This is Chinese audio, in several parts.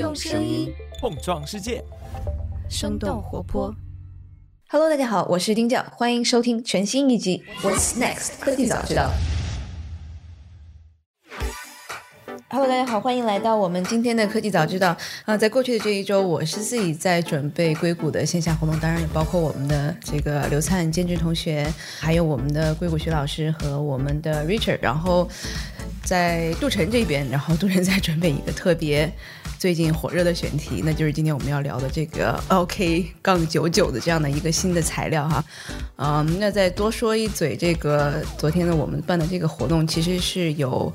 用声音碰撞世界，生动活泼。Hello，大家好，我是丁教，欢迎收听全新一集《What's Next 科技早知道》。Hello，大家好，欢迎来到我们今天的科技早知道。啊、在过去的这一周，我是自己在准备硅谷的线下活动，当然也包括我们的这个刘灿兼职同学，还有我们的硅谷徐老师和我们的 Richard，然后在杜晨这边，然后杜晨在准备一个特别最近火热的选题，那就是今天我们要聊的这个 OK 杠九九的这样的一个新的材料哈。嗯，那再多说一嘴，这个昨天呢我们办的这个活动其实是有。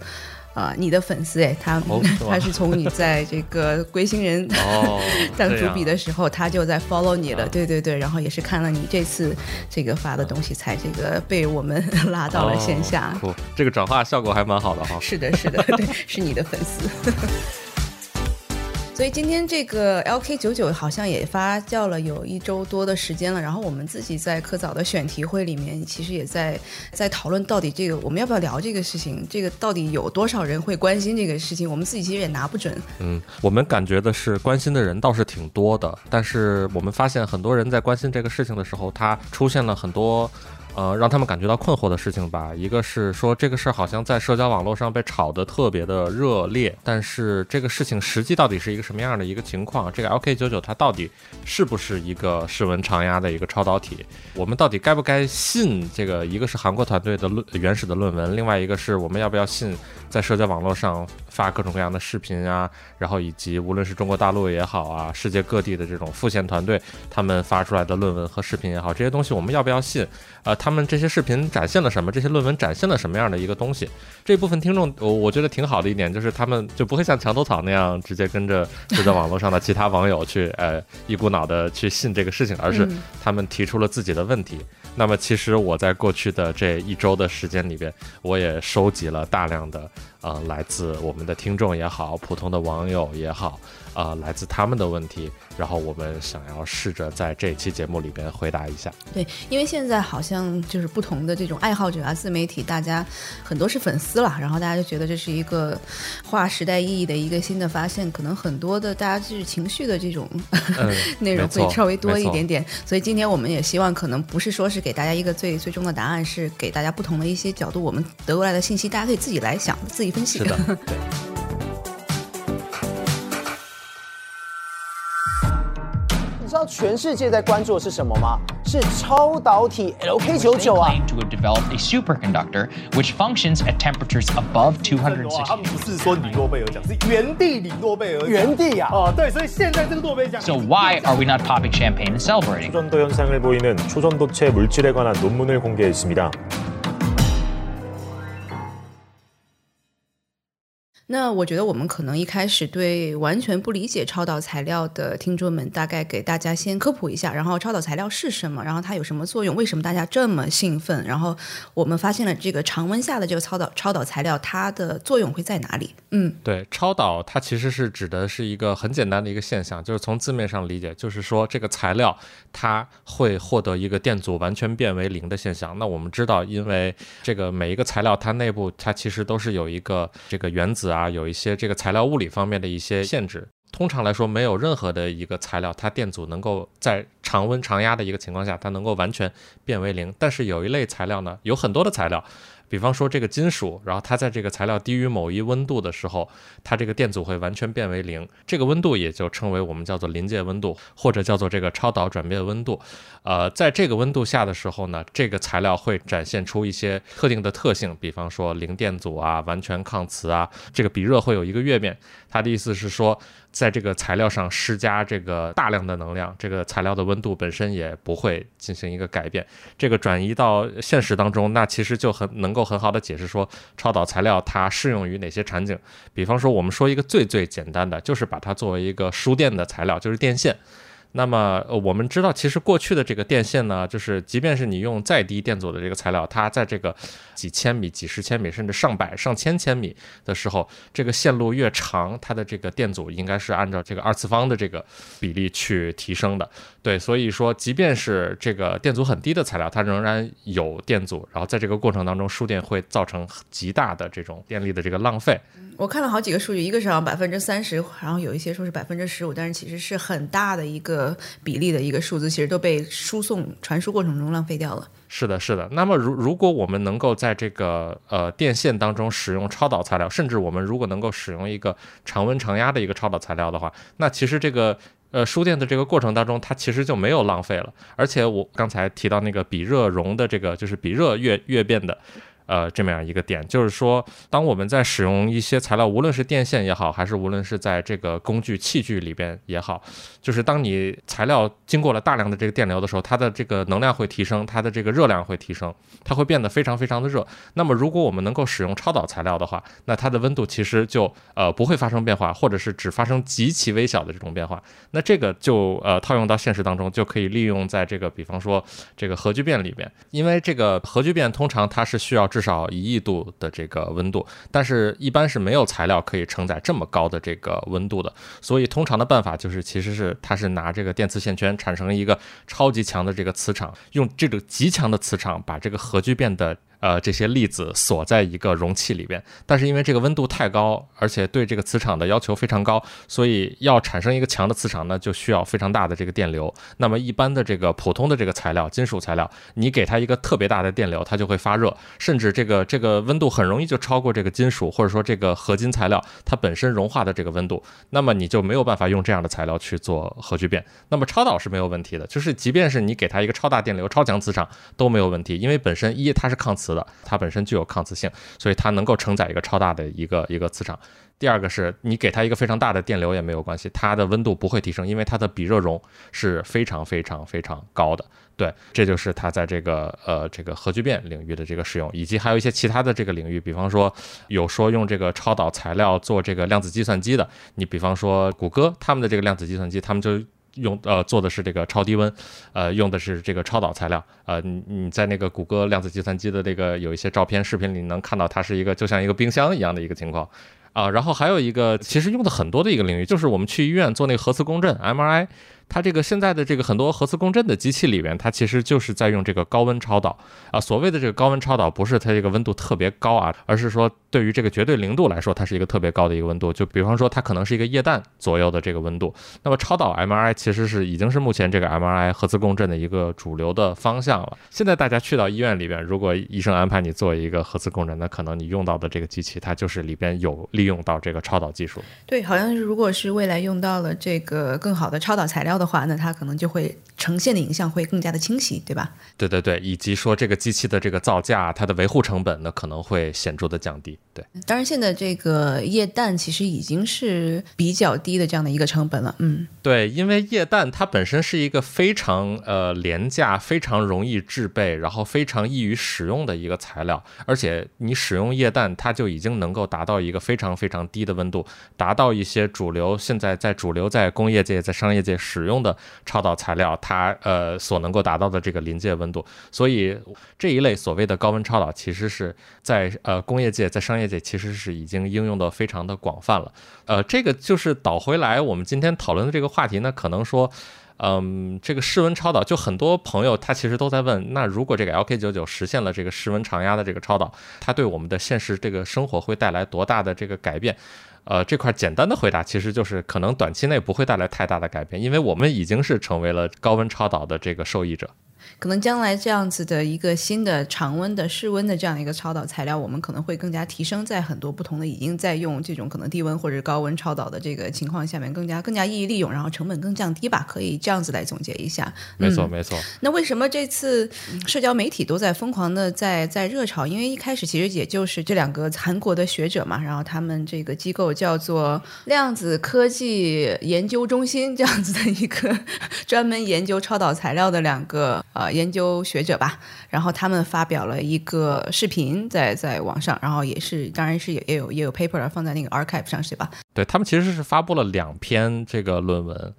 啊、你的粉丝哎，他、他是从你在这个归心人 哦 当主笔的时候，他就在 follow 你了，对对对，然后也是看了你这次这个发的东西，才这个被我们拉到了线下。哦不，这个转化效果还蛮好的哈。是的，是的，对，是你的粉丝。所以今天这个 LK 九九好像也发酵了有一周多的时间了，然后我们自己在科早的选题会里面，其实也在在讨论到底这个我们要不要聊这个事情，这个到底有多少人会关心这个事情，我们自己其实也拿不准。嗯，我们感觉的是关心的人倒是挺多的，但是我们发现很多人在关心这个事情的时候，他出现了很多。呃，让他们感觉到困惑的事情吧，一个是说这个事儿好像在社交网络上被炒得特别的热烈，但是这个事情实际到底是一个什么样的一个情况？这个 LK 九九它到底是不是一个室温常压的一个超导体？我们到底该不该信这个？一个是韩国团队的论原始的论文，另外一个是我们要不要信在社交网络上发各种各样的视频啊，然后以及无论是中国大陆也好啊，世界各地的这种复线团队他们发出来的论文和视频也好，这些东西我们要不要信？呃，他们这些视频展现了什么？这些论文展现了什么样的一个东西？这部分听众，我我觉得挺好的一点就是他们就不会像墙头草那样直接跟着就在网络上的其他网友去呃一股脑的去信这个事情，而是嗯他们提出了自己的问题。那么其实我在过去的这一周的时间里边，我也收集了大量的呃来自我们的听众也好，普通的网友也好，呃来自他们的问题，然后我们想要试着在这期节目里边回答一下。对，因为现在好像就是不同的这种爱好者啊，自媒体，大家很多是粉丝了，然后大家就觉得这是一个划时代意义的一个新的发现，可能很多的大家就是情绪的这种嗯，内容会稍微多一点点，所以今天我们也希望可能不是说是给大家一个最最终的答案，是给大家不同的一些角度，我们得过来的信息，大家可以自己来想，自己分析。是的，对。你知道全世界在关注的是什么吗？是超导体 LK 九九啊！ claim to have developed a superconductor which functions at temperatures above 260. 他们不是说领诺贝尔奖，是原地领诺贝尔奖。原地啊！哦，对，所以现在这个诺贝尔奖 So why are we not popping champagne and celebrating? 초전도 현상을 보이는 초전도체 물질에 관한 논문을 공개했습니다. 那我觉得我们可能一开始对完全不理解超导材料的听众们，大概给大家先科普一下，然后超导材料是什么，然后它有什么作用，为什么大家这么兴奋，然后我们发现了这个常温下的这个超导超导材料，它的作用会在哪里？嗯，对，超导它其实是指的是一个很简单的一个现象，就是从字面上理解，就是说这个材料它会获得一个电阻完全变为零的现象。那我们知道，因为这个每一个材料它内部它其实都是有一个这个原子啊，有一些这个材料物理方面的一些限制。通常来说，没有任何的一个材料，它电阻能够在常温常压的一个情况下，它能够完全变为零。但是有一类材料呢，有很多的材料，比方说这个金属，然后它在这个材料低于某一温度的时候，它这个电阻会完全变为零。这个温度也就称为我们叫做临界温度，或者叫做这个超导转变温度。呃，在这个温度下的时候呢，这个材料会展现出一些特定的特性，比方说零电阻啊、完全抗磁啊，这个比热会有一个跃变。它的意思是说，在这个材料上施加这个大量的能量，这个材料的温度本身也不会进行一个改变。这个转移到现实当中，那其实就很能够很好的解释说，超导材料它适用于哪些场景。比方说，我们说一个最最简单的，就是把它作为一个输电的材料，就是电线。那么呃我们知道，其实过去的这个电线呢，就是即便是你用再低电阻的这个材料，它在这个几千米、几十千米，甚至上百、上千千米的时候，这个线路越长，它的这个电阻应该是按照这个二次方的这个比例去提升的。对，所以说，即便是这个电阻很低的材料，它仍然有电阻，然后在这个过程当中输电会造成极大的这种电力的这个浪费。我看了好几个数据，一个是百分之三十，然后有一些说是百分之十五，但是其实是很大的一个比例的一个数字，其实都被输送传输过程中浪费掉了。是的，是的。那么如如果我们能够在这个呃电线当中使用超导材料，甚至我们如果能够使用一个常温常压的一个超导材料的话，那其实这个呃输电的这个过程当中，它其实就没有浪费了。而且我刚才提到那个比热容的这个，就是比热越越变的。呃，这么样一个点，就是说，当我们在使用一些材料，无论是电线也好，还是无论是在这个工具器具里边也好，就是当你材料经过了大量的这个电流的时候，它的这个能量会提升，它的这个热量会提升，它会变得非常非常的热。那么，如果我们能够使用超导材料的话，那它的温度其实就呃不会发生变化，或者是只发生极其微小的这种变化。那这个就呃套用到现实当中，就可以利用在这个比方说这个核聚变里边，因为这个核聚变通常它是需要至少一亿度的这个温度，但是一般是没有材料可以承载这么高的这个温度的，所以通常的办法就是，其实是它是拿这个电磁线圈产生一个超级强的这个磁场，用这个极强的磁场把这个核聚变的。呃，这些粒子锁在一个容器里边，但是因为这个温度太高，而且对这个磁场的要求非常高，所以要产生一个强的磁场呢，就需要非常大的这个电流。那么一般的这个普通的这个材料，金属材料，你给它一个特别大的电流，它就会发热，甚至这个这个温度很容易就超过这个金属或者说这个合金材料它本身融化的这个温度，那么你就没有办法用这样的材料去做核聚变。那么超导是没有问题的，就是即便是你给它一个超大电流、超强磁场都没有问题，因为本身一它是抗磁。它本身具有抗磁性，所以它能够承载一个超大的一个一个磁场。第二个是你给它一个非常大的电流也没有关系，它的温度不会提升，因为它的比热容是非常非常非常高的。对，这就是它在这个呃这个核聚变领域的这个使用，以及还有一些其他的这个领域，比方说有说用这个超导材料做这个量子计算机的，你比方说谷歌他们的这个量子计算机，他们就。用呃做的是这个超低温，呃用的是这个超导材料，呃你你在那个谷歌量子计算机的这个有一些照片视频里能看到它是一个就像一个冰箱一样的一个情况，啊然后还有一个其实用的很多的一个领域就是我们去医院做那个核磁共振 MRI。它这个现在的这个很多核磁共振的机器里边，它其实就是在用这个高温超导啊。所谓的这个高温超导，不是它这个温度特别高啊，而是说对于这个绝对零度来说，它是一个特别高的一个温度。就比方说，它可能是一个液氮左右的这个温度。那么超导 MRI 其实是已经是目前这个 MRI 核磁共振的一个主流的方向了。现在大家去到医院里边，如果医生安排你做一个核磁共振，那可能你用到的这个机器，它就是里边有利用到这个超导技术。对，好像是如果是未来用到了这个更好的超导材料的话，那它可能就会呈现的影像会更加的清晰，对吧？对对对，以及说这个机器的这个造价，它的维护成本呢可能会显著的降低。对，当然现在这个液氮其实已经是比较低的这样的一个成本了。嗯，对，因为液氮它本身是一个非常呃廉价、非常容易制备，然后非常易于使用的一个材料，而且你使用液氮，它就已经能够达到一个非常非常低的温度，达到一些主流现在在主流在工业界、在商业界使使用的超导材料，它呃所能够达到的这个临界温度，所以这一类所谓的高温超导，其实是在呃工业界、在商业界其实是已经应用的非常的广泛了。呃，这个就是导回来我们今天讨论的这个话题呢，可能说，嗯，这个室温超导，就很多朋友他其实都在问，那如果这个 LK 九九实现了这个室温常压的这个超导，它对我们的现实这个生活会带来多大的这个改变？呃，这块简单的回答其实就是可能短期内不会带来太大的改变，因为我们已经是成为了高温超导的这个受益者。可能将来这样子的一个新的常温的室温的这样一个超导材料，我们可能会更加提升，在很多不同的已经在用这种可能低温或者高温超导的这个情况下面，更加更加易于利用，然后成本更降低吧，可以这样子来总结一下。没错，没错。那为什么这次社交媒体都在疯狂的在在热炒？因为一开始其实也就是这两个韩国的学者嘛，然后他们这个机构叫做量子科技研究中心，这样子的一个 专门研究超导材料的两个。呃，研究学者吧，然后他们发表了一个视频在在网上，然后也是，当然是也也有也有 paper 放在那个 archive 上，是吧？对他们其实是发布了两篇这个论文，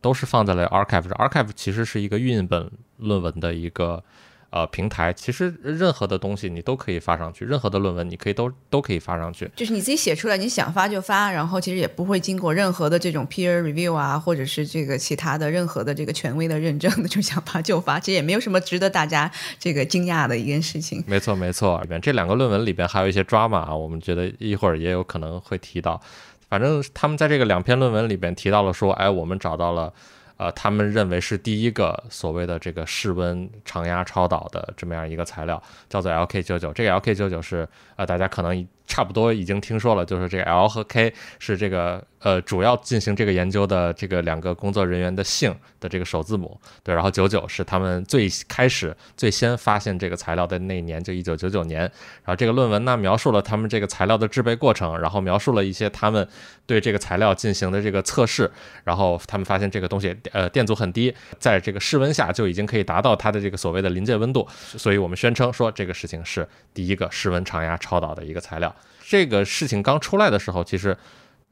都是放在了 Archive。Archive 其实是一个预印本论文的一个。呃，平台其实任何的东西你都可以发上去，任何的论文你可以都都可以发上去，就是你自己写出来，你想发就发，然后其实也不会经过任何的这种 peer review 啊，或者是这个其他的任何的这个权威的认证的，就想发就发，其实也没有什么值得大家这个惊讶的一件事情。没错，没错，里边这两个论文里边还有一些抓马，我们觉得一会儿也有可能会提到。反正他们在这个两篇论文里边提到了说，哎，我们找到了。呃，他们认为是第一个所谓的这个室温常压超导的这么样一个材料，叫做 LK 九九。这个 LK 九九是呃，大家可能差不多已经听说了，就是这个 L 和 K 是这个。呃，主要进行这个研究的这个两个工作人员的姓的这个首字母，对，然后九九是他们最开始最先发现这个材料的那一年，就一九九九年。然后这个论文呢，描述了他们这个材料的制备过程，然后描述了一些他们对这个材料进行的这个测试，然后他们发现这个东西呃电阻很低，在这个室温下就已经可以达到它的这个所谓的临界温度，所以我们宣称说这个事情是第一个室温常压超导的一个材料。这个事情刚出来的时候，其实。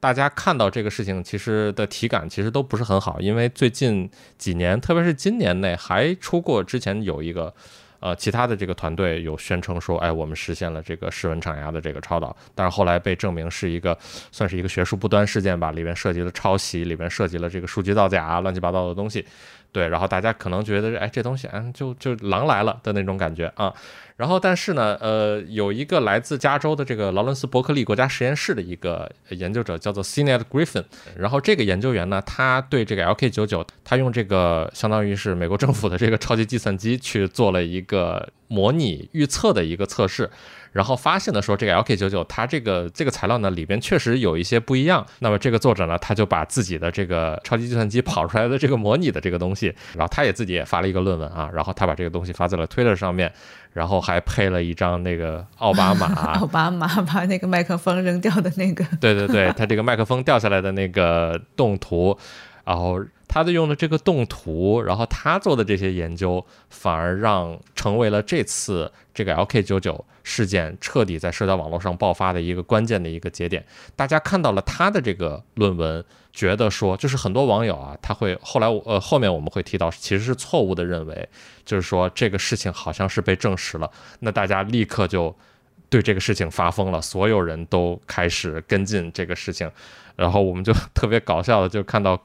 大家看到这个事情，其实的体感其实都不是很好，因为最近几年，特别是今年内，还出过之前有一个，呃，其他的这个团队有宣称说，哎，我们实现了这个室温常压的这个超导，但是后来被证明是一个算是一个学术不端事件吧，里面涉及了抄袭，里面涉及了这个数据造假，乱七八糟的东西，对，然后大家可能觉得，哎，这东西，嗯，就就狼来了的那种感觉啊。然后，但是呢，呃，有一个来自加州的这个劳伦斯伯克利国家实验室的一个研究者，叫做 c i n e t Griffin。然后这个研究员呢，他对这个 LK99，他用这个相当于是美国政府的这个超级计算机去做了一个模拟预测的一个测试。然后发现的说，这个 LK 九九它这个这个材料呢，里边确实有一些不一样。那么这个作者呢，他就把自己的这个超级计算机跑出来的这个模拟的这个东西，然后他也自己也发了一个论文啊，然后他把这个东西发在了 Twitter 上面，然后还配了一张那个奥巴马 奥巴马把那个麦克风扔掉的那个，对 对对，他这个麦克风掉下来的那个动图，然后。他的用的这个动图，然后他做的这些研究，反而让成为了这次这个 LK 九九事件彻底在社交网络上爆发的一个关键的一个节点。大家看到了他的这个论文，觉得说，就是很多网友啊，他会后来我呃后面我们会提到，其实是错误的认为，就是说这个事情好像是被证实了，那大家立刻就对这个事情发疯了，所有人都开始跟进这个事情。然后我们就 特别搞笑的，就看到，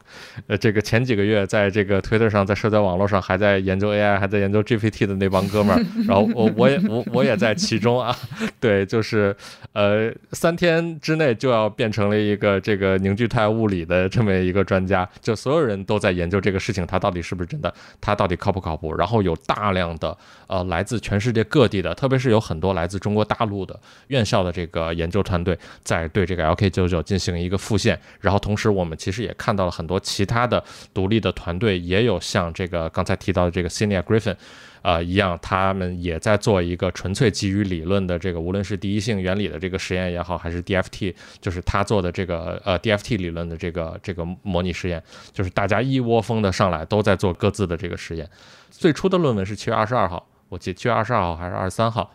呃，这个前几个月在这个 Twitter 上，在社交网络上还在研究 AI，还在研究 GPT 的那帮哥们儿，然后我我也我我也在其中啊，对，就是呃，三天之内就要变成了一个这个凝聚态物理的这么一个专家，就所有人都在研究这个事情，它到底是不是真的，它到底靠不靠谱？然后有大量的呃来自全世界各地的，特别是有很多来自中国大陆的院校的这个研究团队，在对这个 LK 九九进行一个复。线，然后同时我们其实也看到了很多其他的独立的团队，也有像这个刚才提到的这个 c i n e a Griffin，呃一样，他们也在做一个纯粹基于理论的这个，无论是第一性原理的这个实验也好，还是 DFT，就是他做的这个呃 DFT 理论的这个这个模拟实验，就是大家一窝蜂的上来都在做各自的这个实验。最初的论文是七月二十二号，我记七月二十二号还是二十三号。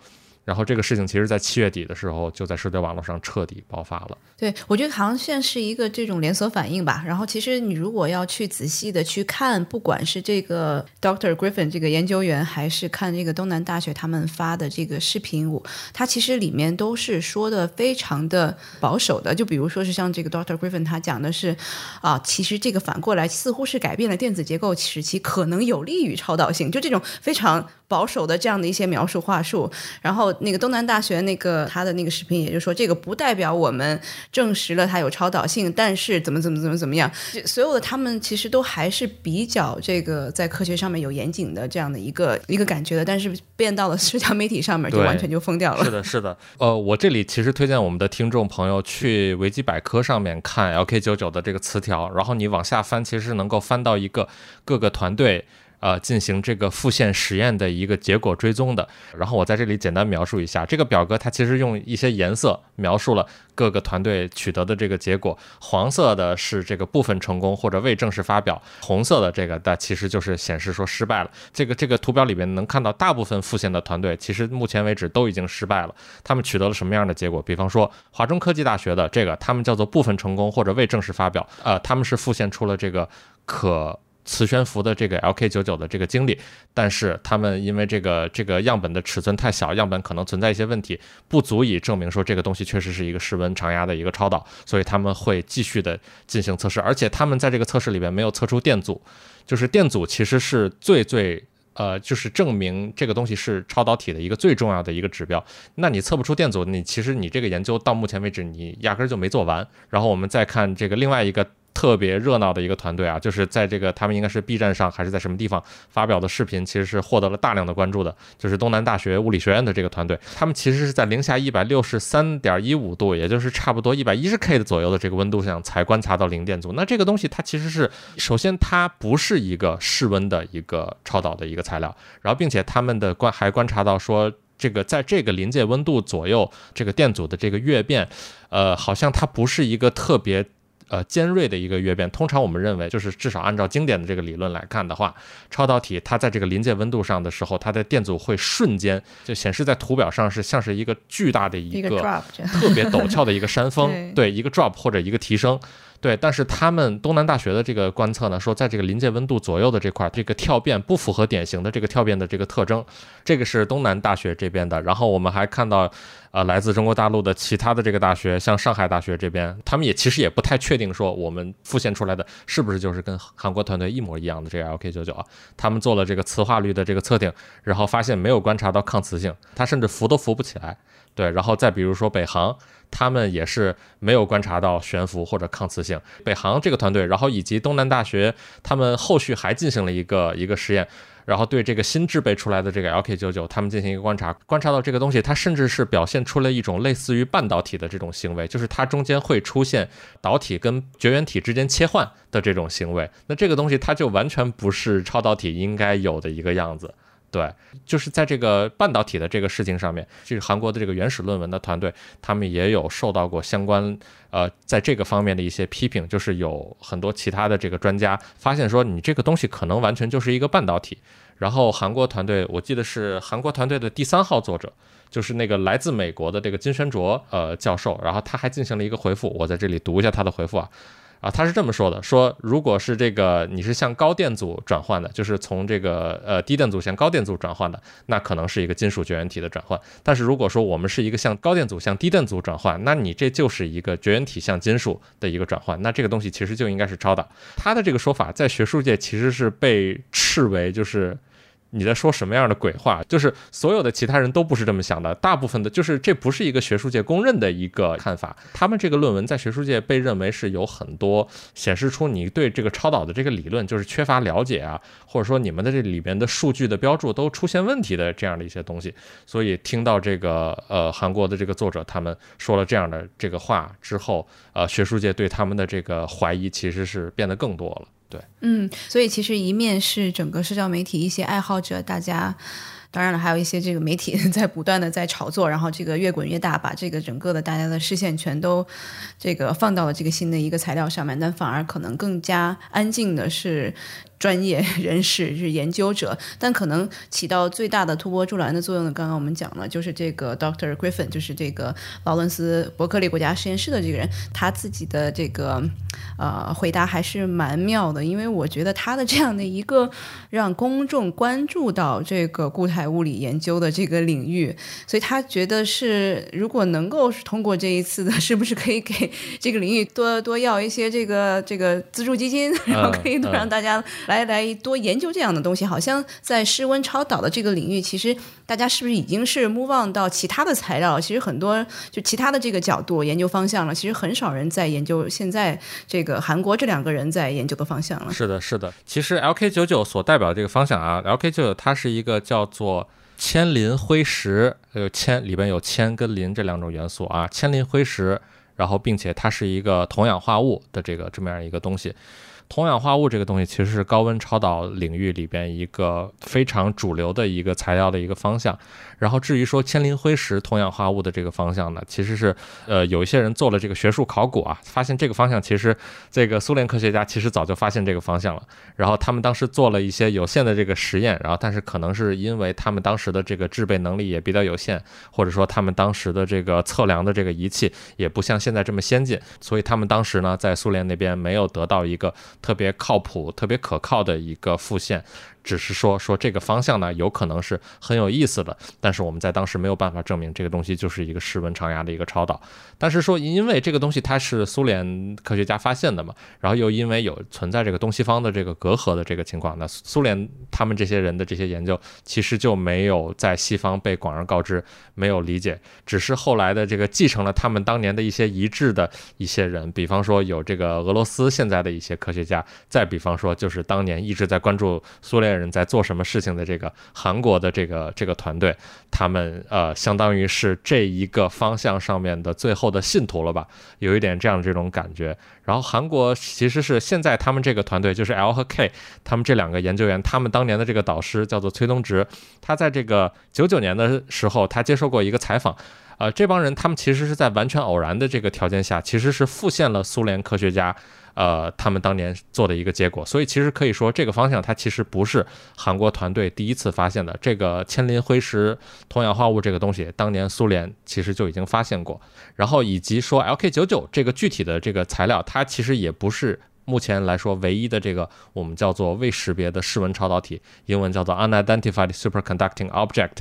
然后这个事情其实，在七月底的时候，就在社交网络上彻底爆发了。对，我觉得好像现在是一个这种连锁反应吧。然后，其实你如果要去仔细的去看，不管是这个 Doctor Griffin 这个研究员，还是看这个东南大学他们发的这个视频，我他其实里面都是说的非常的保守的。就比如说是像这个 Doctor Griffin，他讲的是啊，其实这个反过来似乎是改变了电子结构，使其可能有利于超导性。就这种非常保守的这样的一些描述话术，然后。那个东南大学那个他的那个视频，也就是说，这个不代表我们证实了它有超导性，但是怎么怎么怎么怎么样，所有的他们其实都还是比较这个在科学上面有严谨的这样的一个一个感觉的，但是变到了社交媒体上面就完全就疯掉了。是的，是的。呃，我这里其实推荐我们的听众朋友去维基百科上面看 LK 九九的这个词条，然后你往下翻，其实能够翻到一个各个团队。呃，进行这个复现实验的一个结果追踪的。然后我在这里简单描述一下这个表格，它其实用一些颜色描述了各个团队取得的这个结果。黄色的是这个部分成功或者未正式发表，红色的这个但其实就是显示说失败了。这个这个图表里边能看到，大部分复现的团队其实目前为止都已经失败了。他们取得了什么样的结果？比方说华中科技大学的这个，他们叫做部分成功或者未正式发表。呃，他们是复现出了这个。可磁悬浮的这个 LK 九九的这个经历，但是他们因为这个这个样本的尺寸太小，样本可能存在一些问题，不足以证明说这个东西确实是一个室温常压的一个超导，所以他们会继续的进行测试，而且他们在这个测试里边没有测出电阻，就是电阻其实是最最。呃，就是证明这个东西是超导体的一个最重要的一个指标。那你测不出电阻，你其实你这个研究到目前为止你压根儿就没做完。然后我们再看这个另外一个。特别热闹的一个团队啊，就是在这个他们应该是 B 站上还是在什么地方发表的视频，其实是获得了大量的关注的。就是东南大学物理学院的这个团队，他们其实是在零下一百六十三点一五度，也就是差不多一百一十 K 的左右的这个温度上才观察到零电阻。那这个东西它其实是首先它不是一个室温的一个超导的一个材料，然后并且他们的观还观察到说这个在这个临界温度左右这个电阻的这个跃变，呃，好像它不是一个特别。呃，尖锐的一个跃变，通常我们认为就是至少按照经典的这个理论来看的话，超导体它在这个临界温度上的时候，它的电阻会瞬间就显示在图表上是像是一个巨大的一个特别陡峭的一个山峰，对，一个 drop 或者一个提升。对，但是他们东南大学的这个观测呢，说在这个临界温度左右的这块，这个跳变不符合典型的这个跳变的这个特征。这个是东南大学这边的。然后我们还看到，呃，来自中国大陆的其他的这个大学，像上海大学这边，他们也其实也不太确定说我们复现出来的是不是就是跟韩国团队一模一样的这个 LK99 啊。他们做了这个磁化率的这个测定，然后发现没有观察到抗磁性，它甚至浮都浮不起来。对，然后再比如说北航。他们也是没有观察到悬浮或者抗磁性。北航这个团队，然后以及东南大学，他们后续还进行了一个一个实验，然后对这个新制备出来的这个 LK99，他们进行一个观察，观察到这个东西，它甚至是表现出了一种类似于半导体的这种行为，就是它中间会出现导体跟绝缘体之间切换的这种行为。那这个东西它就完全不是超导体应该有的一个样子。对，就是在这个半导体的这个事情上面，这是韩国的这个原始论文的团队，他们也有受到过相关呃，在这个方面的一些批评，就是有很多其他的这个专家发现说，你这个东西可能完全就是一个半导体。然后韩国团队，我记得是韩国团队的第三号作者，就是那个来自美国的这个金宣卓呃教授，然后他还进行了一个回复，我在这里读一下他的回复啊。啊，他是这么说的：说如果是这个你是向高电阻转换的，就是从这个呃低电阻向高电阻转换的，那可能是一个金属绝缘体的转换。但是如果说我们是一个向高电阻向低电阻转换，那你这就是一个绝缘体向金属的一个转换。那这个东西其实就应该是超导。他的这个说法在学术界其实是被斥为就是。你在说什么样的鬼话？就是所有的其他人都不是这么想的，大部分的，就是这不是一个学术界公认的一个看法。他们这个论文在学术界被认为是有很多显示出你对这个超导的这个理论就是缺乏了解啊，或者说你们的这里边的数据的标注都出现问题的这样的一些东西。所以听到这个呃韩国的这个作者他们说了这样的这个话之后，呃，学术界对他们的这个怀疑其实是变得更多了。对，嗯，所以其实一面是整个社交媒体一些爱好者，大家，当然了，还有一些这个媒体在不断的在炒作，然后这个越滚越大，把这个整个的大家的视线全都这个放到了这个新的一个材料上面，但反而可能更加安静的是。专业人士是研究者，但可能起到最大的突波助澜的作用呢，刚刚我们讲了，就是这个 Doctor Griffin，就是这个劳伦斯伯克利国家实验室的这个人，他自己的这个呃回答还是蛮妙的，因为我觉得他的这样的一个让公众关注到这个固态物理研究的这个领域，所以他觉得是如果能够通过这一次的，是不是可以给这个领域多多要一些这个这个资助基金，然后可以多让大家。来来多研究这样的东西，好像在室温超导的这个领域，其实大家是不是已经是 move on 到其他的材料？其实很多就其他的这个角度研究方向了。其实很少人在研究现在这个韩国这两个人在研究的方向了。是的，是的。其实 LK 九九所代表的这个方向啊，LK 九九它是一个叫做铅磷灰石，还有铅里边有铅跟磷这两种元素啊，铅磷灰石，然后并且它是一个铜氧化物的这个这么样一个东西。铜氧化物这个东西其实是高温超导领域里边一个非常主流的一个材料的一个方向。然后至于说铅磷灰石铜氧化物的这个方向呢，其实是呃有一些人做了这个学术考古啊，发现这个方向其实这个苏联科学家其实早就发现这个方向了。然后他们当时做了一些有限的这个实验，然后但是可能是因为他们当时的这个制备能力也比较有限，或者说他们当时的这个测量的这个仪器也不像现在这么先进，所以他们当时呢在苏联那边没有得到一个特别靠谱、特别可靠的一个复现。只是说说这个方向呢，有可能是很有意思的，但是我们在当时没有办法证明这个东西就是一个室温常压的一个超导。但是说，因为这个东西它是苏联科学家发现的嘛，然后又因为有存在这个东西方的这个隔阂的这个情况，那苏联他们这些人的这些研究其实就没有在西方被广而告之，没有理解，只是后来的这个继承了他们当年的一些遗志的一些人，比方说有这个俄罗斯现在的一些科学家，再比方说就是当年一直在关注苏联。人在做什么事情的这个韩国的这个这个团队，他们呃，相当于是这一个方向上面的最后的信徒了吧，有一点这样这种感觉。然后韩国其实是现在他们这个团队就是 L 和 K，他们这两个研究员，他们当年的这个导师叫做崔东植，他在这个九九年的时候，他接受过一个采访，呃，这帮人他们其实是在完全偶然的这个条件下，其实是复现了苏联科学家。呃，他们当年做的一个结果，所以其实可以说这个方向它其实不是韩国团队第一次发现的。这个铅磷灰石铜氧化物这个东西，当年苏联其实就已经发现过。然后以及说 LK99 这个具体的这个材料，它其实也不是目前来说唯一的这个我们叫做未识别的室温超导体，英文叫做 Unidentified Superconducting Object。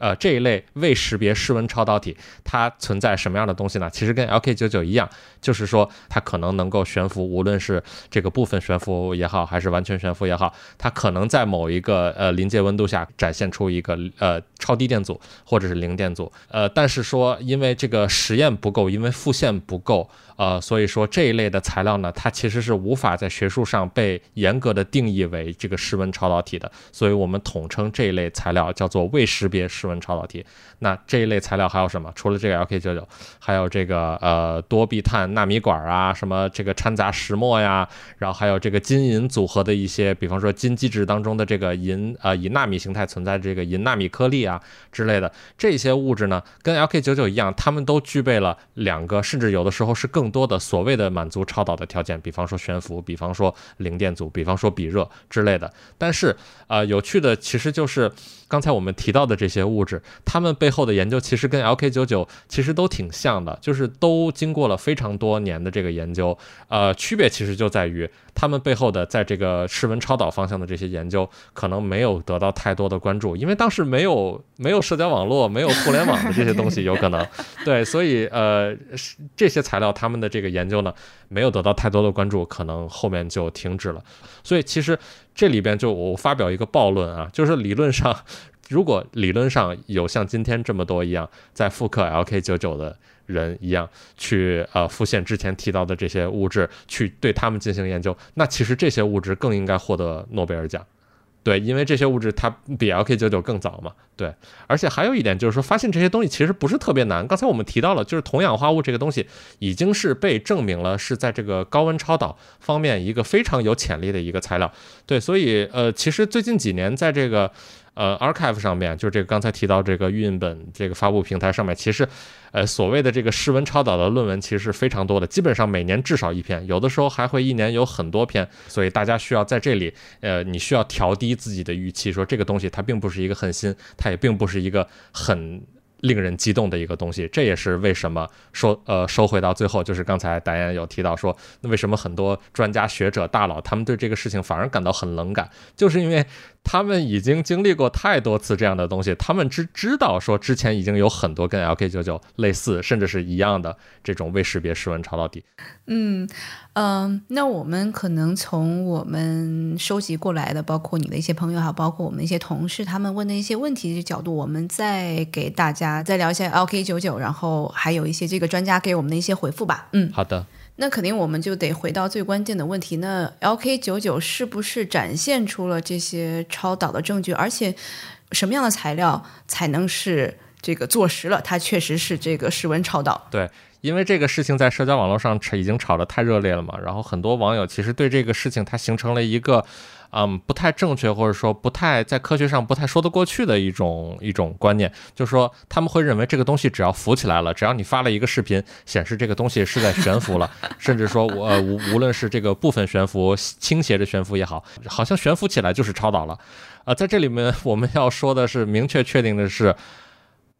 呃，这一类未识别室温超导体，它存在什么样的东西呢？其实跟 LK99 一样，就是说它可能能够悬浮，无论是这个部分悬浮也好，还是完全悬浮也好，它可能在某一个呃临界温度下展现出一个呃超低电阻或者是零电阻。呃，但是说因为这个实验不够，因为复现不够。呃，所以说这一类的材料呢，它其实是无法在学术上被严格的定义为这个室温超导体的，所以我们统称这一类材料叫做未识别室温超导体。那这一类材料还有什么？除了这个 LK99，还有这个呃多壁碳纳米管啊，什么这个掺杂石墨呀，然后还有这个金银组合的一些，比方说金基质当中的这个银呃以纳米形态存在这个银纳米颗粒啊之类的这些物质呢，跟 LK99 一样，它们都具备了两个，甚至有的时候是更。多的所谓的满足超导的条件，比方说悬浮，比方说零电阻，比方说比热之类的。但是，呃，有趣的其实就是刚才我们提到的这些物质，它们背后的研究其实跟 LK99 其实都挺像的，就是都经过了非常多年的这个研究。呃，区别其实就在于。他们背后的在这个室温超导方向的这些研究，可能没有得到太多的关注，因为当时没有没有社交网络，没有互联网的这些东西，有可能对，所以呃这些材料他们的这个研究呢，没有得到太多的关注，可能后面就停止了。所以其实这里边就我发表一个暴论啊，就是理论上，如果理论上有像今天这么多一样在复刻 LK99 的。人一样去呃复现之前提到的这些物质，去对他们进行研究，那其实这些物质更应该获得诺贝尔奖，对，因为这些物质它比 LK 九九更早嘛，对，而且还有一点就是说，发现这些东西其实不是特别难。刚才我们提到了，就是铜氧化物这个东西已经是被证明了是在这个高温超导方面一个非常有潜力的一个材料，对，所以呃，其实最近几年在这个。呃，Archive 上面就是这个刚才提到这个预印本这个发布平台上面，其实，呃，所谓的这个室温超导的论文其实是非常多的，基本上每年至少一篇，有的时候还会一年有很多篇，所以大家需要在这里，呃，你需要调低自己的预期，说这个东西它并不是一个很新，它也并不是一个很。令人激动的一个东西，这也是为什么说呃收回到最后，就是刚才导演有提到说，那为什么很多专家学者大佬他们对这个事情反而感到很冷感，就是因为他们已经经历过太多次这样的东西，他们知知道说之前已经有很多跟 LK 九九类似甚至是一样的这种未识别室温超到底。嗯嗯，那我们可能从我们收集过来的，包括你的一些朋友哈，包括我们一些同事他们问的一些问题的角度，我们再给大家。再聊一下 LK 九九，然后还有一些这个专家给我们的一些回复吧。嗯，好的。那肯定我们就得回到最关键的问题：那 LK 九九是不是展现出了这些超导的证据？而且什么样的材料才能是这个坐实了？它确实是这个室温超导？对，因为这个事情在社交网络上已经炒得太热烈了嘛，然后很多网友其实对这个事情它形成了一个。嗯，不太正确，或者说不太在科学上不太说得过去的一种一种观念，就是说他们会认为这个东西只要浮起来了，只要你发了一个视频显示这个东西是在悬浮了，甚至说我无无论是这个部分悬浮、倾斜着悬浮也好，好像悬浮起来就是超导了。啊，在这里面 我们要说的是，明确确定的是。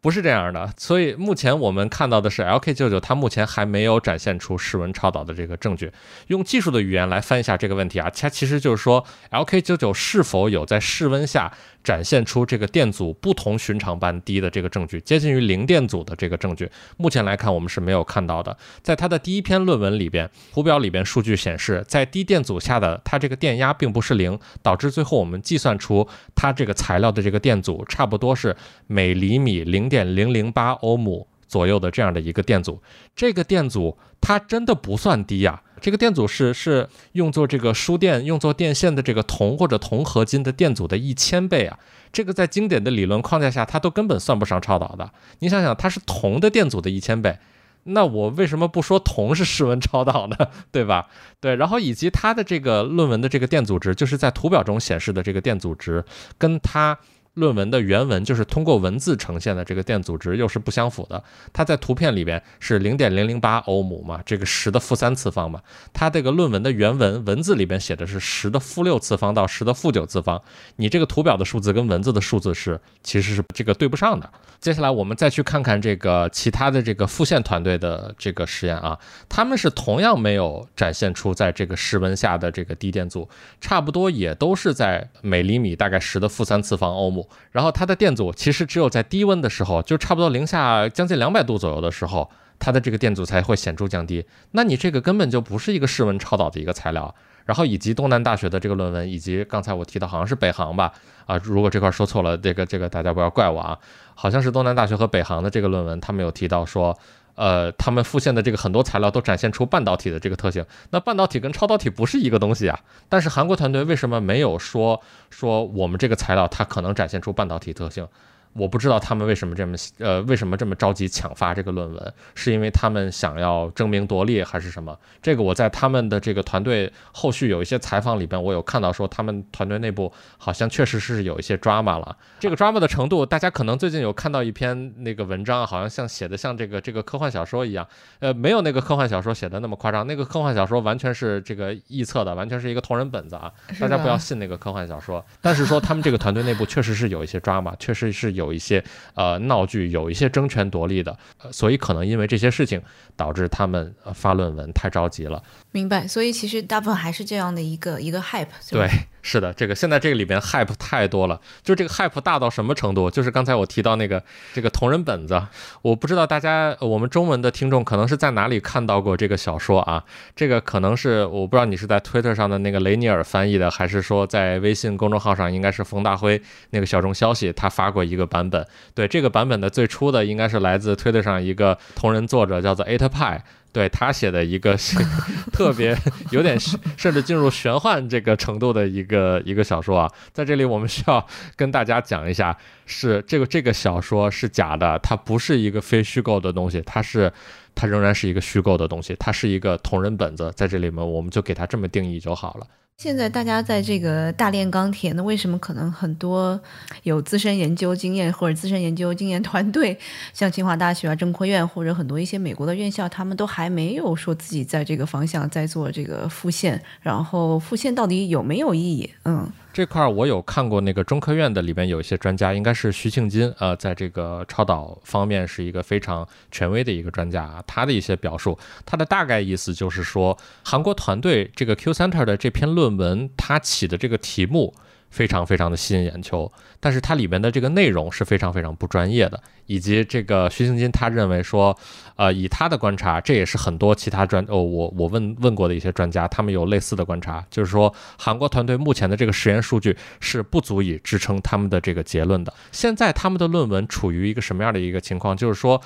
不是这样的，所以目前我们看到的是 LK 九九，它目前还没有展现出室温超导的这个证据。用技术的语言来翻一下这个问题啊，它其实就是说 LK 九九是否有在室温下展现出这个电阻不同寻常般低的这个证据，接近于零电阻的这个证据。目前来看，我们是没有看到的。在他的第一篇论文里边，图表里边数据显示，在低电阻下的它这个电压并不是零，导致最后我们计算出它这个材料的这个电阻差不多是每厘米零。点零零八欧姆左右的这样的一个电阻，这个电阻它真的不算低呀。这个电阻是是用作这个输电、用作电线的这个铜或者铜合金的电阻的一千倍啊。这个在经典的理论框架下，它都根本算不上超导的。你想想，它是铜的电阻的一千倍，那我为什么不说铜是室温超导呢？对吧？对，然后以及它的这个论文的这个电阻值，就是在图表中显示的这个电阻值，跟它。论文的原文就是通过文字呈现的，这个电阻值又是不相符的。它在图片里边是零点零零八欧姆嘛，这个十的负三次方嘛。它这个论文的原文文字里边写的是十的负六次方到十的负九次方。你这个图表的数字跟文字的数字是其实是这个对不上的。接下来我们再去看看这个其他的这个复线团队的这个实验啊，他们是同样没有展现出在这个室温下的这个低电阻，差不多也都是在每厘米大概十的负三次方欧姆。然后它的电阻其实只有在低温的时候，就差不多零下将近两百度左右的时候，它的这个电阻才会显著降低。那你这个根本就不是一个室温超导的一个材料。然后以及东南大学的这个论文，以及刚才我提到好像是北航吧，啊，如果这块说错了，这个这个大家不要怪我啊。好像是东南大学和北航的这个论文，他们有提到说。呃，他们复现的这个很多材料都展现出半导体的这个特性，那半导体跟超导体不是一个东西啊。但是韩国团队为什么没有说说我们这个材料它可能展现出半导体特性？我不知道他们为什么这么呃为什么这么着急抢发这个论文，是因为他们想要争名夺利还是什么？这个我在他们的这个团队后续有一些采访里边，我有看到说他们团队内部好像确实是有一些 drama 了。这个 drama 的程度，大家可能最近有看到一篇那个文章，好像像写的像这个这个科幻小说一样，呃，没有那个科幻小说写的那么夸张。那个科幻小说完全是这个臆测的，完全是一个同人本子啊，大家不要信那个科幻小说。但是说他们这个团队内部确实是有一些 drama，确实是有。有一些呃闹剧，有一些争权夺利的，所以可能因为这些事情导致他们发论文太着急了。明白，所以其实大部分还是这样的一个一个 hype。对。是的，这个现在这个里边 hype 太多了，就这个 hype 大到什么程度？就是刚才我提到那个这个同人本子，我不知道大家我们中文的听众可能是在哪里看到过这个小说啊？这个可能是我不知道你是在 Twitter 上的那个雷尼尔翻译的，还是说在微信公众号上应该是冯大辉那个小众消息他发过一个版本。对，这个版本的最初的应该是来自 Twitter 上一个同人作者叫做 eight pi。对他写的一个 特别有点甚至进入玄幻这个程度的一个一个小说啊，在这里我们需要跟大家讲一下，是这个这个小说是假的，它不是一个非虚构的东西，它是它仍然是一个虚构的东西，它是一个同人本子，在这里面我们就给它这么定义就好了。现在大家在这个大炼钢铁，那为什么可能很多有资深研究经验或者资深研究经验团队，像清华大学啊、中科院或者很多一些美国的院校，他们都还没有说自己在这个方向在做这个复现，然后复现到底有没有意义？嗯。这块儿我有看过那个中科院的里边有一些专家，应该是徐庆金，呃，在这个超导方面是一个非常权威的一个专家啊，他的一些表述，他的大概意思就是说，韩国团队这个 Q Center 的这篇论文，他起的这个题目。非常非常的吸引眼球，但是它里面的这个内容是非常非常不专业的，以及这个徐庆金他认为说，呃，以他的观察，这也是很多其他专哦，我我问问过的一些专家，他们有类似的观察，就是说韩国团队目前的这个实验数据是不足以支撑他们的这个结论的。现在他们的论文处于一个什么样的一个情况？就是说。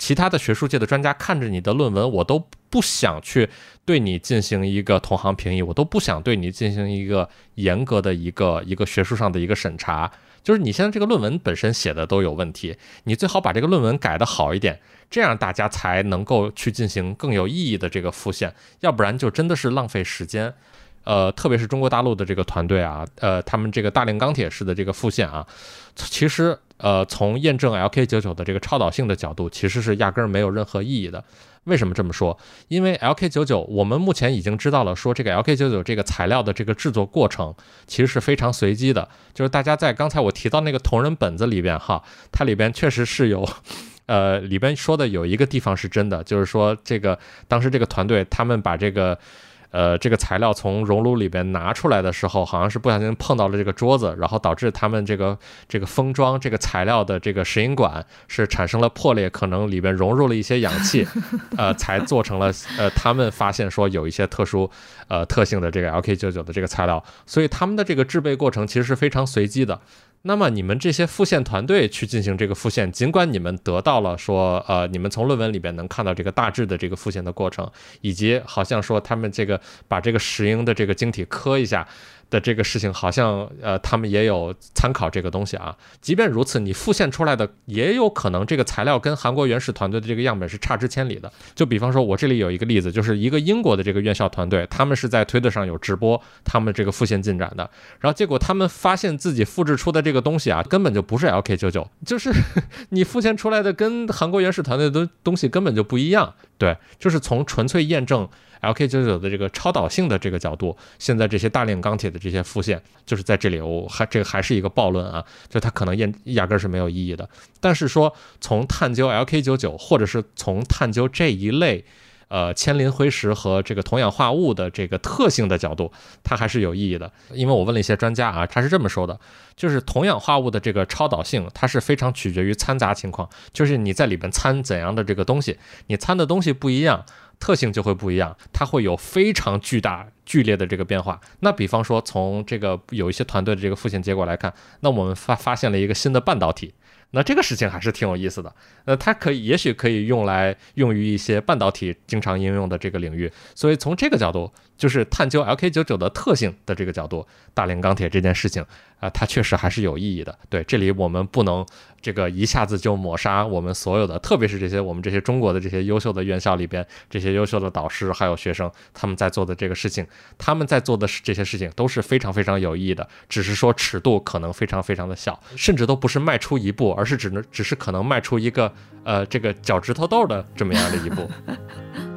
其他的学术界的专家看着你的论文，我都不想去对你进行一个同行评议，我都不想对你进行一个严格的一个一个学术上的一个审查。就是你现在这个论文本身写的都有问题，你最好把这个论文改得好一点，这样大家才能够去进行更有意义的这个复现，要不然就真的是浪费时间。呃，特别是中国大陆的这个团队啊，呃，他们这个大炼钢铁式的这个复现啊，其实。呃，从验证 LK 九九的这个超导性的角度，其实是压根儿没有任何意义的。为什么这么说？因为 LK 九九，我们目前已经知道了，说这个 LK 九九这个材料的这个制作过程其实是非常随机的。就是大家在刚才我提到那个同人本子里边哈，它里边确实是有，呃，里边说的有一个地方是真的，就是说这个当时这个团队他们把这个。呃，这个材料从熔炉里边拿出来的时候，好像是不小心碰到了这个桌子，然后导致他们这个这个封装这个材料的这个石英管是产生了破裂，可能里边融入了一些氧气，呃，才做成了呃，他们发现说有一些特殊呃特性的这个 LK 九九的这个材料，所以他们的这个制备过程其实是非常随机的。那么你们这些复现团队去进行这个复现，尽管你们得到了说，呃，你们从论文里边能看到这个大致的这个复现的过程，以及好像说他们这个把这个石英的这个晶体磕一下。的这个事情好像，呃，他们也有参考这个东西啊。即便如此，你复现出来的也有可能这个材料跟韩国原始团队的这个样本是差之千里的。就比方说，我这里有一个例子，就是一个英国的这个院校团队，他们是在推特上有直播他们这个复现进展的，然后结果他们发现自己复制出的这个东西啊，根本就不是 LK 九九，就是 你复现出来的跟韩国原始团队的东西根本就不一样。对，就是从纯粹验证。LK 九九的这个超导性的这个角度，现在这些大炼钢铁的这些复现，就是在这里，我还这个还是一个暴论啊，就它可能验压根是没有意义的。但是说从探究 LK 九九，或者是从探究这一类呃铅磷灰石和这个铜氧化物的这个特性的角度，它还是有意义的。因为我问了一些专家啊，他是这么说的，就是铜氧化物的这个超导性，它是非常取决于掺杂情况，就是你在里边掺怎样的这个东西，你掺的东西不一样。特性就会不一样，它会有非常巨大、剧烈的这个变化。那比方说，从这个有一些团队的这个复现结果来看，那我们发发现了一个新的半导体。那这个事情还是挺有意思的，呃，它可以，也许可以用来用于一些半导体经常应用的这个领域。所以从这个角度，就是探究 LK 九九的特性的这个角度，大炼钢铁这件事情啊，它确实还是有意义的。对，这里我们不能这个一下子就抹杀我们所有的，特别是这些我们这些中国的这些优秀的院校里边，这些优秀的导师还有学生，他们在做的这个事情，他们在做的这些事情都是非常非常有意义的，只是说尺度可能非常非常的小，甚至都不是迈出一步。而是只能，只是可能迈出一个，呃，这个脚趾头豆的这么样的一步。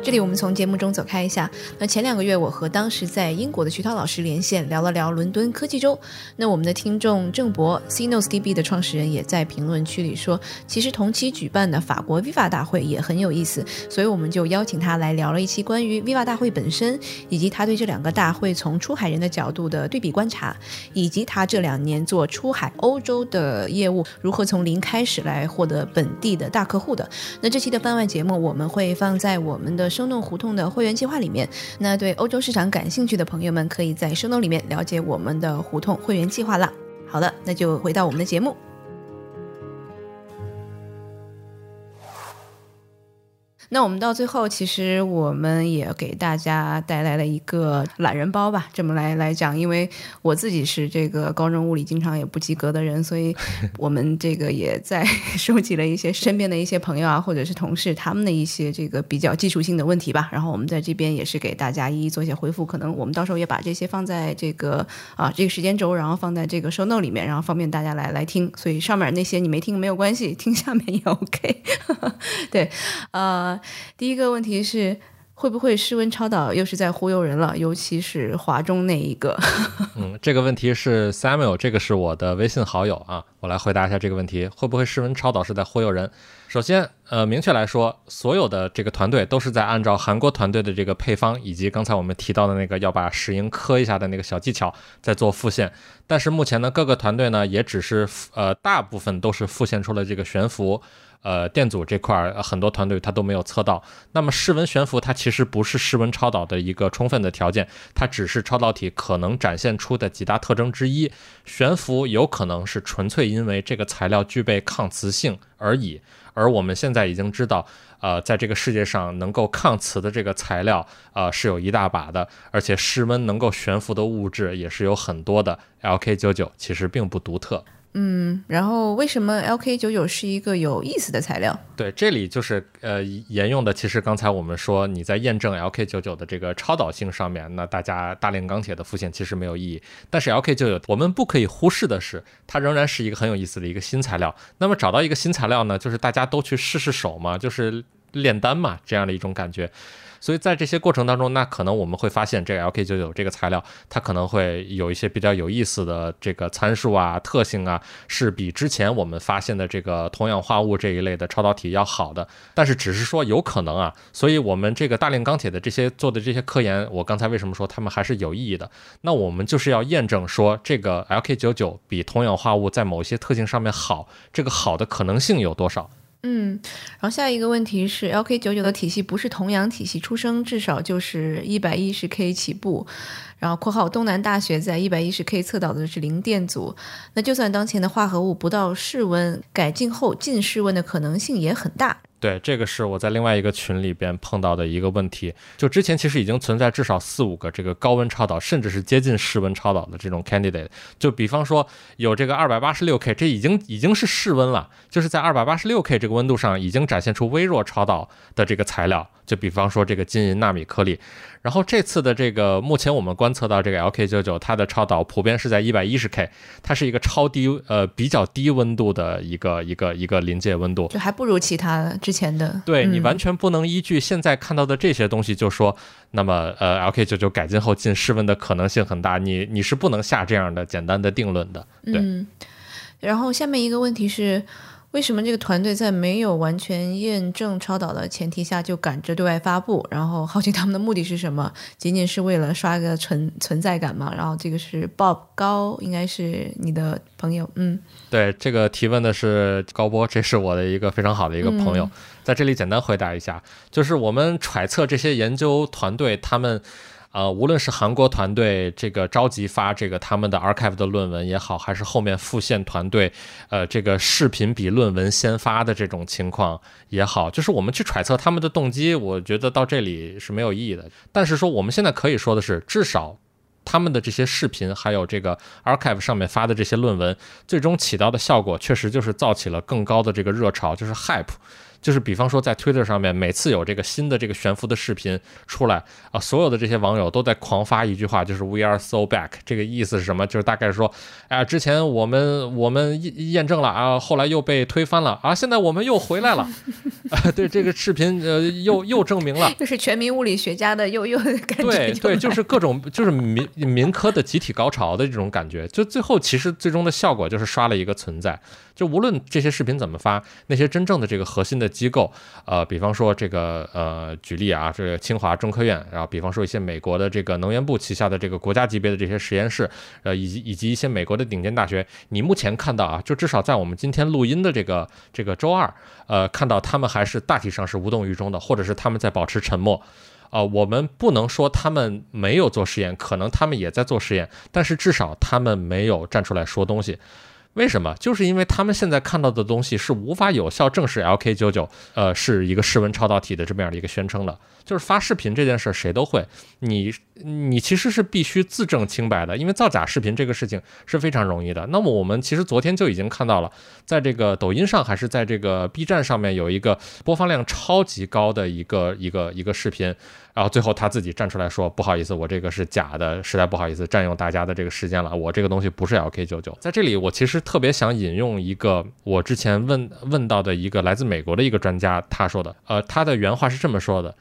这里我们从节目中走开一下。那前两个月，我和当时在英国的徐涛老师连线，聊了聊伦敦科技周。那我们的听众郑博，CNOS DB 的创始人也在评论区里说，其实同期举办的法国 Viva 大会也很有意思，所以我们就邀请他来聊了一期关于 Viva 大会本身，以及他对这两个大会从出海人的角度的对比观察，以及他这两年做出海欧洲的业务如何从零开始来获得本地的大客户的。那这期的番外节目我们会放在我们的。生动胡同的会员计划里面，那对欧洲市场感兴趣的朋友们，可以在生动里面了解我们的胡同会员计划啦。好了，那就回到我们的节目。那我们到最后，其实我们也给大家带来了一个懒人包吧，这么来来讲，因为我自己是这个高中物理经常也不及格的人，所以 我们这个也在 收集了一些身边的一些朋友啊，或者是同事他们的一些这个比较技术性的问题吧。然后我们在这边也是给大家一一做一些回复，可能我们到时候也把这些放在这个啊这个时间轴，然后放在这个 show note 里面，然后方便大家来来听。所以上面那些你没听没有关系，听下面也 OK。对，呃。第一个问题是，会不会室温超导又是在忽悠人了？尤其是华中那一个。嗯，这个问题是 Samuel，这个是我的微信好友啊，我来回答一下这个问题：会不会室温超导是在忽悠人？首先，呃，明确来说，所有的这个团队都是在按照韩国团队的这个配方，以及刚才我们提到的那个要把石英磕一下的那个小技巧，在做复现。但是目前呢，各个团队呢，也只是呃，大部分都是复现出了这个悬浮。呃，电阻这块儿很多团队它都没有测到。那么室温悬浮它其实不是室温超导的一个充分的条件，它只是超导体可能展现出的几大特征之一。悬浮有可能是纯粹因为这个材料具备抗磁性而已。而我们现在已经知道，呃，在这个世界上能够抗磁的这个材料，呃，是有一大把的，而且室温能够悬浮的物质也是有很多的。LK 九九其实并不独特。嗯，然后为什么 LK 九九是一个有意思的材料？对，这里就是呃沿用的，其实刚才我们说你在验证 LK 九九的这个超导性上面，那大家大炼钢铁的复现其实没有意义，但是 LK 九九我们不可以忽视的是，它仍然是一个很有意思的一个新材料。那么找到一个新材料呢，就是大家都去试试手嘛，就是炼丹嘛，这样的一种感觉。所以在这些过程当中，那可能我们会发现这个 LK 九九这个材料，它可能会有一些比较有意思的这个参数啊、特性啊，是比之前我们发现的这个铜氧化物这一类的超导体要好的。但是只是说有可能啊，所以我们这个大炼钢铁的这些做的这些科研，我刚才为什么说他们还是有意义的？那我们就是要验证说这个 LK 九九比铜氧化物在某些特性上面好，这个好的可能性有多少？嗯，然后下一个问题是，LK 九九的体系不是同样体系出生，至少就是一百一十 K 起步。然后（括号）东南大学在一百一十 K 测到的是零电阻，那就算当前的化合物不到室温，改进后近室温的可能性也很大。对，这个是我在另外一个群里边碰到的一个问题。就之前其实已经存在至少四五个这个高温超导，甚至是接近室温超导的这种 candidate。就比方说有这个二百八十六 K，这已经已经是室温了，就是在二百八十六 K 这个温度上已经展现出微弱超导的这个材料。就比方说这个金银纳米颗粒。然后这次的这个目前我们观测到这个 LK 九九，它的超导普遍是在一百一十 K，它是一个超低呃比较低温度的一个一个一个临界温度，就还不如其他之前的。对你完全不能依据现在看到的这些东西就说，那么呃 LK 九九改进后进室温的可能性很大，你你是不能下这样的简单的定论的。对。然后下面一个问题是。为什么这个团队在没有完全验证超导的前提下就赶着对外发布？然后好奇他们的目的是什么？仅仅是为了刷个存存在感吗？然后这个是 Bob 高，应该是你的朋友。嗯，对，这个提问的是高波，这是我的一个非常好的一个朋友，在这里简单回答一下，就是我们揣测这些研究团队他们。呃，无论是韩国团队这个着急发这个他们的 archive 的论文也好，还是后面复线团队，呃，这个视频比论文先发的这种情况也好，就是我们去揣测他们的动机，我觉得到这里是没有意义的。但是说我们现在可以说的是，至少他们的这些视频还有这个 archive 上面发的这些论文，最终起到的效果，确实就是造起了更高的这个热潮，就是 hype。就是比方说，在 Twitter 上面，每次有这个新的这个悬浮的视频出来啊，所有的这些网友都在狂发一句话，就是 “We are so back”。这个意思是什么？就是大概说，哎呀，之前我们我们验验证了啊，后来又被推翻了啊，现在我们又回来了。啊，对这个视频呃，又又证明了，就是全民物理学家的又又的感觉。对对，就是各种就是民民科的集体高潮的这种感觉。就最后其实最终的效果就是刷了一个存在。就无论这些视频怎么发，那些真正的这个核心的机构，呃，比方说这个呃，举例啊，这个清华中科院，然后比方说一些美国的这个能源部旗下的这个国家级别的这些实验室，呃，以及以及一些美国的顶尖大学，你目前看到啊，就至少在我们今天录音的这个这个周二，呃，看到他们还是大体上是无动于衷的，或者是他们在保持沉默，呃，我们不能说他们没有做实验，可能他们也在做实验，但是至少他们没有站出来说东西。为什么？就是因为他们现在看到的东西是无法有效证实 LK 九九，呃，是一个室温超导体的这么样的一个宣称的。就是发视频这件事儿，谁都会。你你其实是必须自证清白的，因为造假视频这个事情是非常容易的。那么我们其实昨天就已经看到了，在这个抖音上还是在这个 B 站上面有一个播放量超级高的一个一个一个视频，然后最后他自己站出来说：“不好意思，我这个是假的，实在不好意思占用大家的这个时间了，我这个东西不是 LK 九九。”在这里，我其实特别想引用一个我之前问问到的一个来自美国的一个专家他说的，呃，他的原话是这么说的。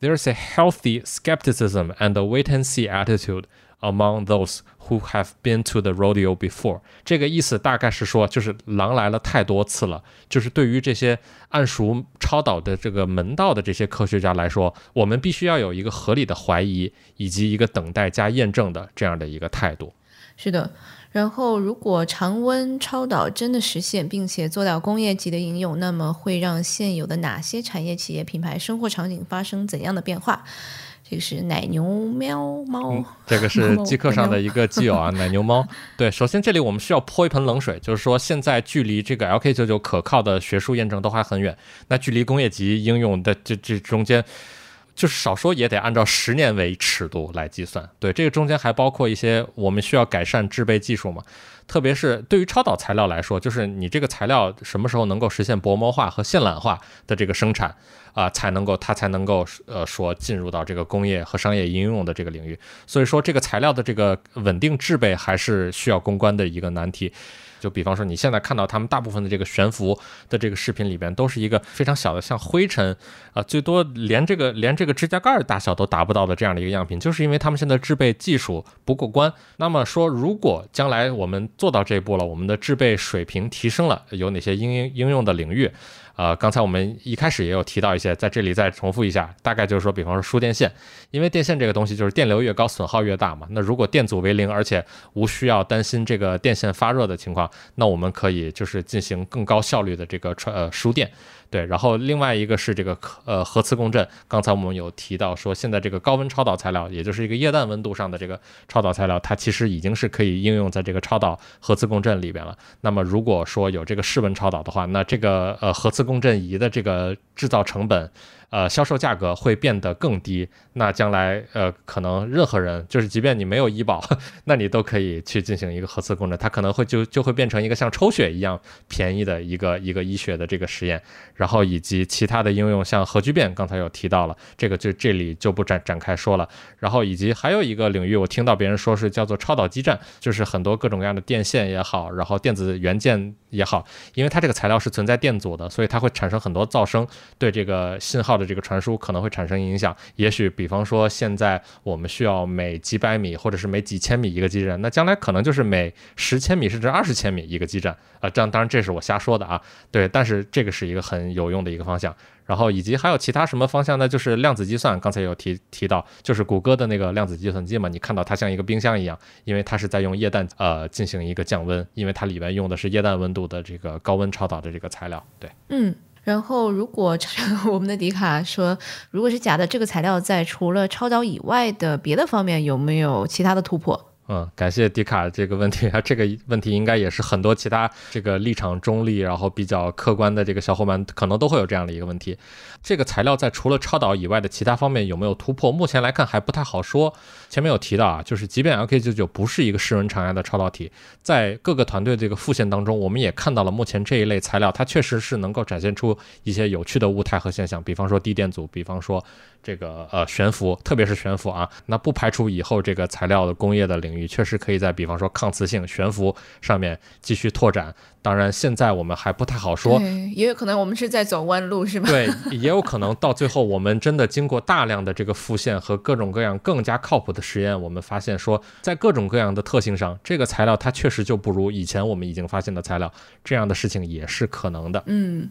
There's a healthy skepticism and a wait and see attitude among those who have been to the rodeo before。这个意思大概是说，就是狼来了太多次了。就是对于这些暗熟超导的这个门道的这些科学家来说，我们必须要有一个合理的怀疑，以及一个等待加验证的这样的一个态度。是的。然后，如果常温超导真的实现，并且做到工业级的应用，那么会让现有的哪些产业、企业、品牌生活场景发生怎样的变化？这个是奶牛喵猫，这个是机客上的一个基友啊，奶牛猫。对，首先这里我们需要泼一盆冷水，就是说现在距离这个 LK 九九可靠的学术验证都还很远，那距离工业级应用的这这中间。就是少说也得按照十年为尺度来计算。对，这个中间还包括一些我们需要改善制备技术嘛。特别是对于超导材料来说，就是你这个材料什么时候能够实现薄膜化和线缆化的这个生产啊，才能够它才能够呃说进入到这个工业和商业应用的这个领域。所以说，这个材料的这个稳定制备还是需要攻关的一个难题。就比方说，你现在看到他们大部分的这个悬浮的这个视频里边，都是一个非常小的，像灰尘啊，最多连这个连这个指甲盖大小都达不到的这样的一个样品，就是因为他们现在制备技术不过关。那么说，如果将来我们做到这一步了，我们的制备水平提升了，有哪些应应应用的领域？呃，刚才我们一开始也有提到一些，在这里再重复一下，大概就是说，比方说输电线，因为电线这个东西就是电流越高，损耗越大嘛。那如果电阻为零，而且无需要担心这个电线发热的情况，那我们可以就是进行更高效率的这个传呃输电。对，然后另外一个是这个呃核磁共振，刚才我们有提到说，现在这个高温超导材料，也就是一个液氮温度上的这个超导材料，它其实已经是可以应用在这个超导核磁共振里边了。那么如果说有这个室温超导的话，那这个呃核磁共振仪的这个制造成本。呃，销售价格会变得更低。那将来，呃，可能任何人，就是即便你没有医保，那你都可以去进行一个核磁共振，它可能会就就会变成一个像抽血一样便宜的一个一个医学的这个实验。然后以及其他的应用，像核聚变，刚才有提到了，这个就这里就不展展开说了。然后以及还有一个领域，我听到别人说是叫做超导基站，就是很多各种各样的电线也好，然后电子元件也好，因为它这个材料是存在电阻的，所以它会产生很多噪声，对这个信号。的这个传输可能会产生影响，也许比方说现在我们需要每几百米或者是每几千米一个基站，那将来可能就是每十千米甚至二十千米一个基站。啊，这样当然这是我瞎说的啊，对，但是这个是一个很有用的一个方向，然后以及还有其他什么方向呢？就是量子计算，刚才有提提到，就是谷歌的那个量子计算机嘛，你看到它像一个冰箱一样，因为它是在用液氮呃进行一个降温，因为它里面用的是液氮温度的这个高温超导的这个材料，对，嗯。然后，如果 我们的迪卡说，如果是假的，这个材料在除了超导以外的别的方面有没有其他的突破？嗯，感谢迪卡这个问题啊，这个问题应该也是很多其他这个立场中立，然后比较客观的这个小伙伴可能都会有这样的一个问题。这个材料在除了超导以外的其他方面有没有突破？目前来看还不太好说。前面有提到啊，就是即便 LK99 不是一个室温常压的超导体，在各个团队这个复现当中，我们也看到了目前这一类材料它确实是能够展现出一些有趣的物态和现象，比方说低电阻，比方说。这个呃悬浮，特别是悬浮啊，那不排除以后这个材料的工业的领域确实可以在比方说抗磁性悬浮上面继续拓展。当然，现在我们还不太好说，也有可能我们是在走弯路，是吧？对，也有可能到最后我们真的经过大量的这个复现和各种各样更加靠谱的实验，我们发现说，在各种各样的特性上，这个材料它确实就不如以前我们已经发现的材料，这样的事情也是可能的。嗯。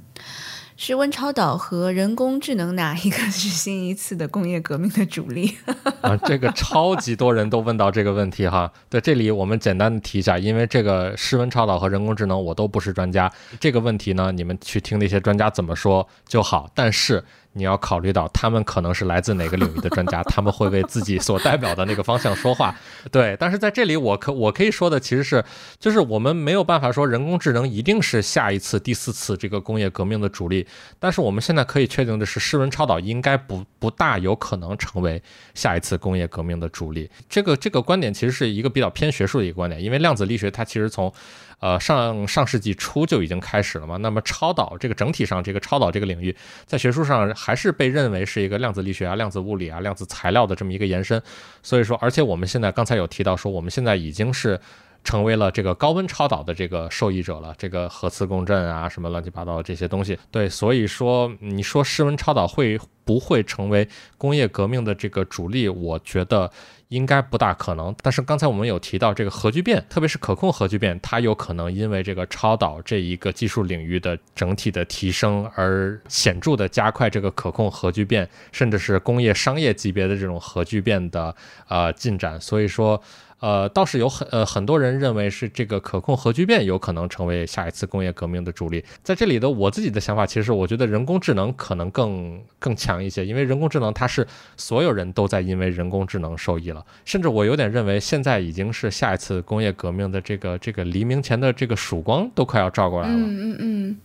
室温超导和人工智能哪一个是新一次的工业革命的主力？啊，这个超级多人都问到这个问题哈。在这里我们简单的提一下，因为这个室温超导和人工智能我都不是专家，这个问题呢，你们去听那些专家怎么说就好。但是。你要考虑到他们可能是来自哪个领域的专家，他们会为自己所代表的那个方向说话。对，但是在这里我可我可以说的其实是，就是我们没有办法说人工智能一定是下一次第四次这个工业革命的主力。但是我们现在可以确定的是，室温超导应该不不大有可能成为下一次工业革命的主力。这个这个观点其实是一个比较偏学术的一个观点，因为量子力学它其实从。呃，上上世纪初就已经开始了嘛。那么超导这个整体上，这个超导这个领域，在学术上还是被认为是一个量子力学啊、量子物理啊、量子材料的这么一个延伸。所以说，而且我们现在刚才有提到说，我们现在已经是成为了这个高温超导的这个受益者了。这个核磁共振啊，什么乱七八糟的这些东西，对，所以说你说室温超导会不会成为工业革命的这个主力？我觉得。应该不大可能，但是刚才我们有提到这个核聚变，特别是可控核聚变，它有可能因为这个超导这一个技术领域的整体的提升而显著的加快这个可控核聚变，甚至是工业商业级别的这种核聚变的呃进展，所以说。呃，倒是有很呃很多人认为是这个可控核聚变有可能成为下一次工业革命的主力。在这里的我自己的想法，其实我觉得人工智能可能更更强一些，因为人工智能它是所有人都在因为人工智能受益了，甚至我有点认为现在已经是下一次工业革命的这个这个黎明前的这个曙光都快要照过来了。嗯嗯嗯。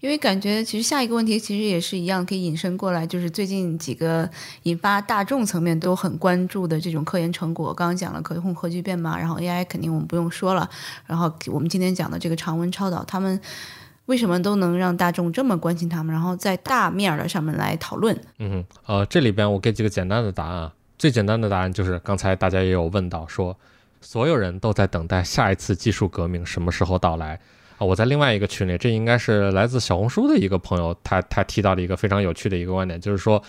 因为感觉其实下一个问题其实也是一样，可以引申过来，就是最近几个引发大众层面都很关注的这种科研成果。刚刚讲了可控核聚变嘛，然后 AI 肯定我们不用说了，然后我们今天讲的这个常温超导，他们为什么都能让大众这么关心他们？然后在大面儿的上面来讨论。嗯，呃，这里边我给几个简单的答案啊。最简单的答案就是刚才大家也有问到，说所有人都在等待下一次技术革命什么时候到来？我在另外一个群里，这应该是来自小红书的一个朋友，他他提到的一个非常有趣的一个观点，就是说。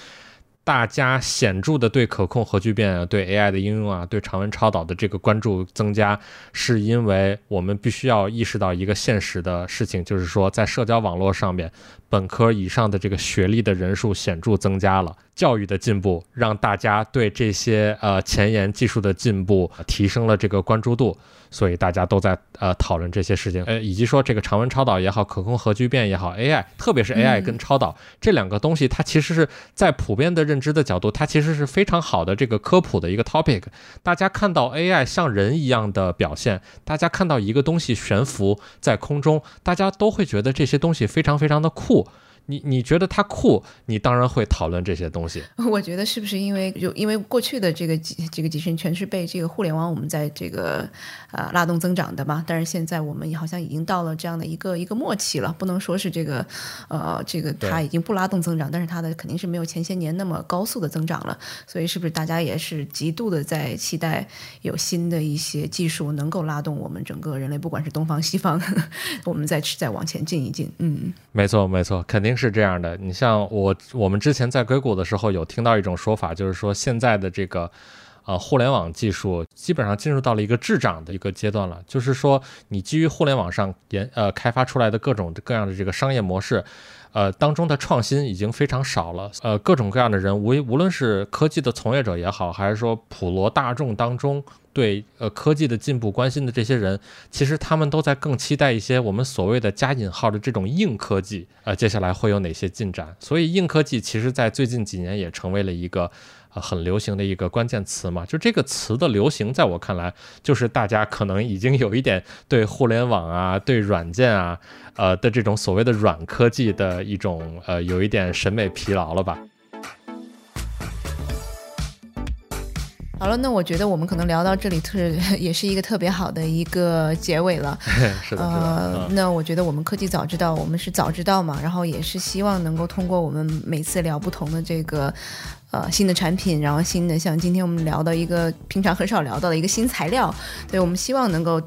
大家显著的对可控核聚变啊、对 AI 的应用啊、对常温超导的这个关注增加，是因为我们必须要意识到一个现实的事情，就是说在社交网络上面，本科以上的这个学历的人数显著增加了。教育的进步让大家对这些呃前沿技术的进步提升了这个关注度，所以大家都在呃讨论这些事情，呃，以及说这个常温超导也好，可控核聚变也好，AI，特别是 AI 跟超导这两个东西，它其实是在普遍的认知的角度，它其实是非常好的这个科普的一个 topic。大家看到 AI 像人一样的表现，大家看到一个东西悬浮在空中，大家都会觉得这些东西非常非常的酷。你你觉得它酷，你当然会讨论这些东西。我觉得是不是因为就因为过去的这个几这个几十年全是被这个互联网我们在这个呃拉动增长的嘛？但是现在我们好像已经到了这样的一个一个末期了，不能说是这个呃这个它已经不拉动增长，但是它的肯定是没有前些年那么高速的增长了。所以是不是大家也是极度的在期待有新的一些技术能够拉动我们整个人类，不管是东方西方，我们再再往前进一进？嗯，没错没错，肯定。是这样的，你像我，我们之前在硅谷的时候有听到一种说法，就是说现在的这个呃互联网技术基本上进入到了一个滞涨的一个阶段了，就是说你基于互联网上研呃开发出来的各种各样的这个商业模式，呃当中的创新已经非常少了，呃各种各样的人无无论是科技的从业者也好，还是说普罗大众当中。对呃科技的进步关心的这些人，其实他们都在更期待一些我们所谓的加引号的这种硬科技，呃，接下来会有哪些进展？所以硬科技其实，在最近几年也成为了一个呃很流行的一个关键词嘛。就这个词的流行，在我看来，就是大家可能已经有一点对互联网啊、对软件啊，呃的这种所谓的软科技的一种呃有一点审美疲劳了吧。好了，那我觉得我们可能聊到这里特 也是一个特别好的一个结尾了。是的，呃，那我觉得我们科技早知道，我们是早知道嘛，然后也是希望能够通过我们每次聊不同的这个呃新的产品，然后新的像今天我们聊到一个平常很少聊到的一个新材料，对我们希望能够。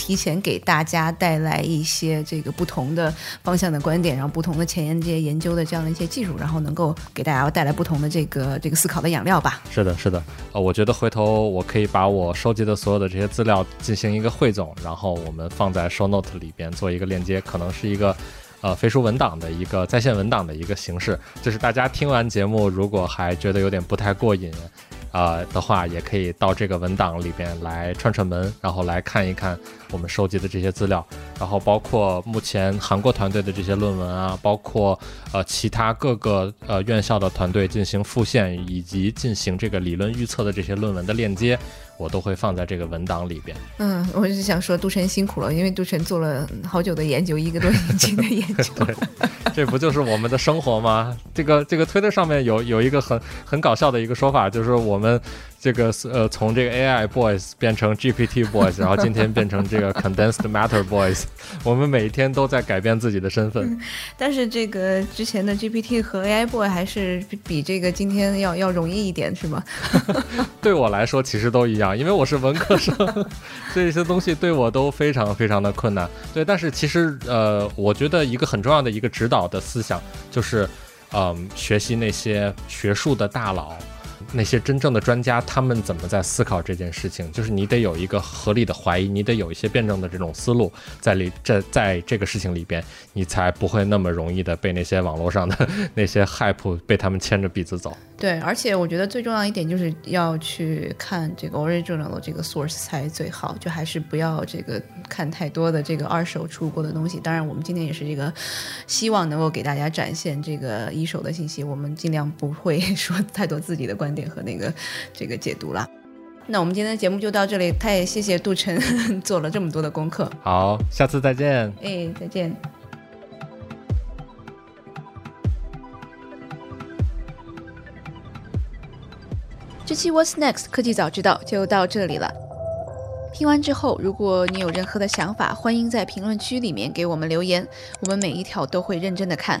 提前给大家带来一些这个不同的方向的观点，然后不同的前沿这些研究的这样的一些技术，然后能够给大家带来不同的这个这个思考的养料吧。是的，是的，呃，我觉得回头我可以把我收集的所有的这些资料进行一个汇总，然后我们放在 show note 里边做一个链接，可能是一个呃飞书文档的一个在线文档的一个形式，就是大家听完节目如果还觉得有点不太过瘾。呃的话，也可以到这个文档里边来串串门，然后来看一看我们收集的这些资料，然后包括目前韩国团队的这些论文啊，包括呃其他各个呃院校的团队进行复现以及进行这个理论预测的这些论文的链接。我都会放在这个文档里边。嗯，我是想说杜晨辛苦了，因为杜晨做了好久的研究，一个多星期的研究。这不就是我们的生活吗？这个这个推特上面有有一个很很搞笑的一个说法，就是我们。这个呃，从这个 AI boys 变成 GPT boys，然后今天变成这个 condensed matter boys，我们每一天都在改变自己的身份。但是这个之前的 GPT 和 AI boy 还是比这个今天要要容易一点，是吗？对我来说其实都一样，因为我是文科生，这些东西对我都非常非常的困难。对，但是其实呃，我觉得一个很重要的一个指导的思想就是，嗯，学习那些学术的大佬。那些真正的专家，他们怎么在思考这件事情？就是你得有一个合理的怀疑，你得有一些辩证的这种思路在里，在在这个事情里边，你才不会那么容易的被那些网络上的 那些 hype 被他们牵着鼻子走。对，而且我觉得最重要一点就是要去看这个 original 的这个 source 才最好，就还是不要这个看太多的这个二手出过的东西。当然，我们今天也是这个希望能够给大家展现这个一手的信息，我们尽量不会说太多自己的观点和那个这个解读啦，那我们今天的节目就到这里，太谢谢杜晨 做了这么多的功课。好，下次再见。哎，再见。这期 what's next 科技早知道就到这里了。听完之后，如果你有任何的想法，欢迎在评论区里面给我们留言，我们每一条都会认真的看。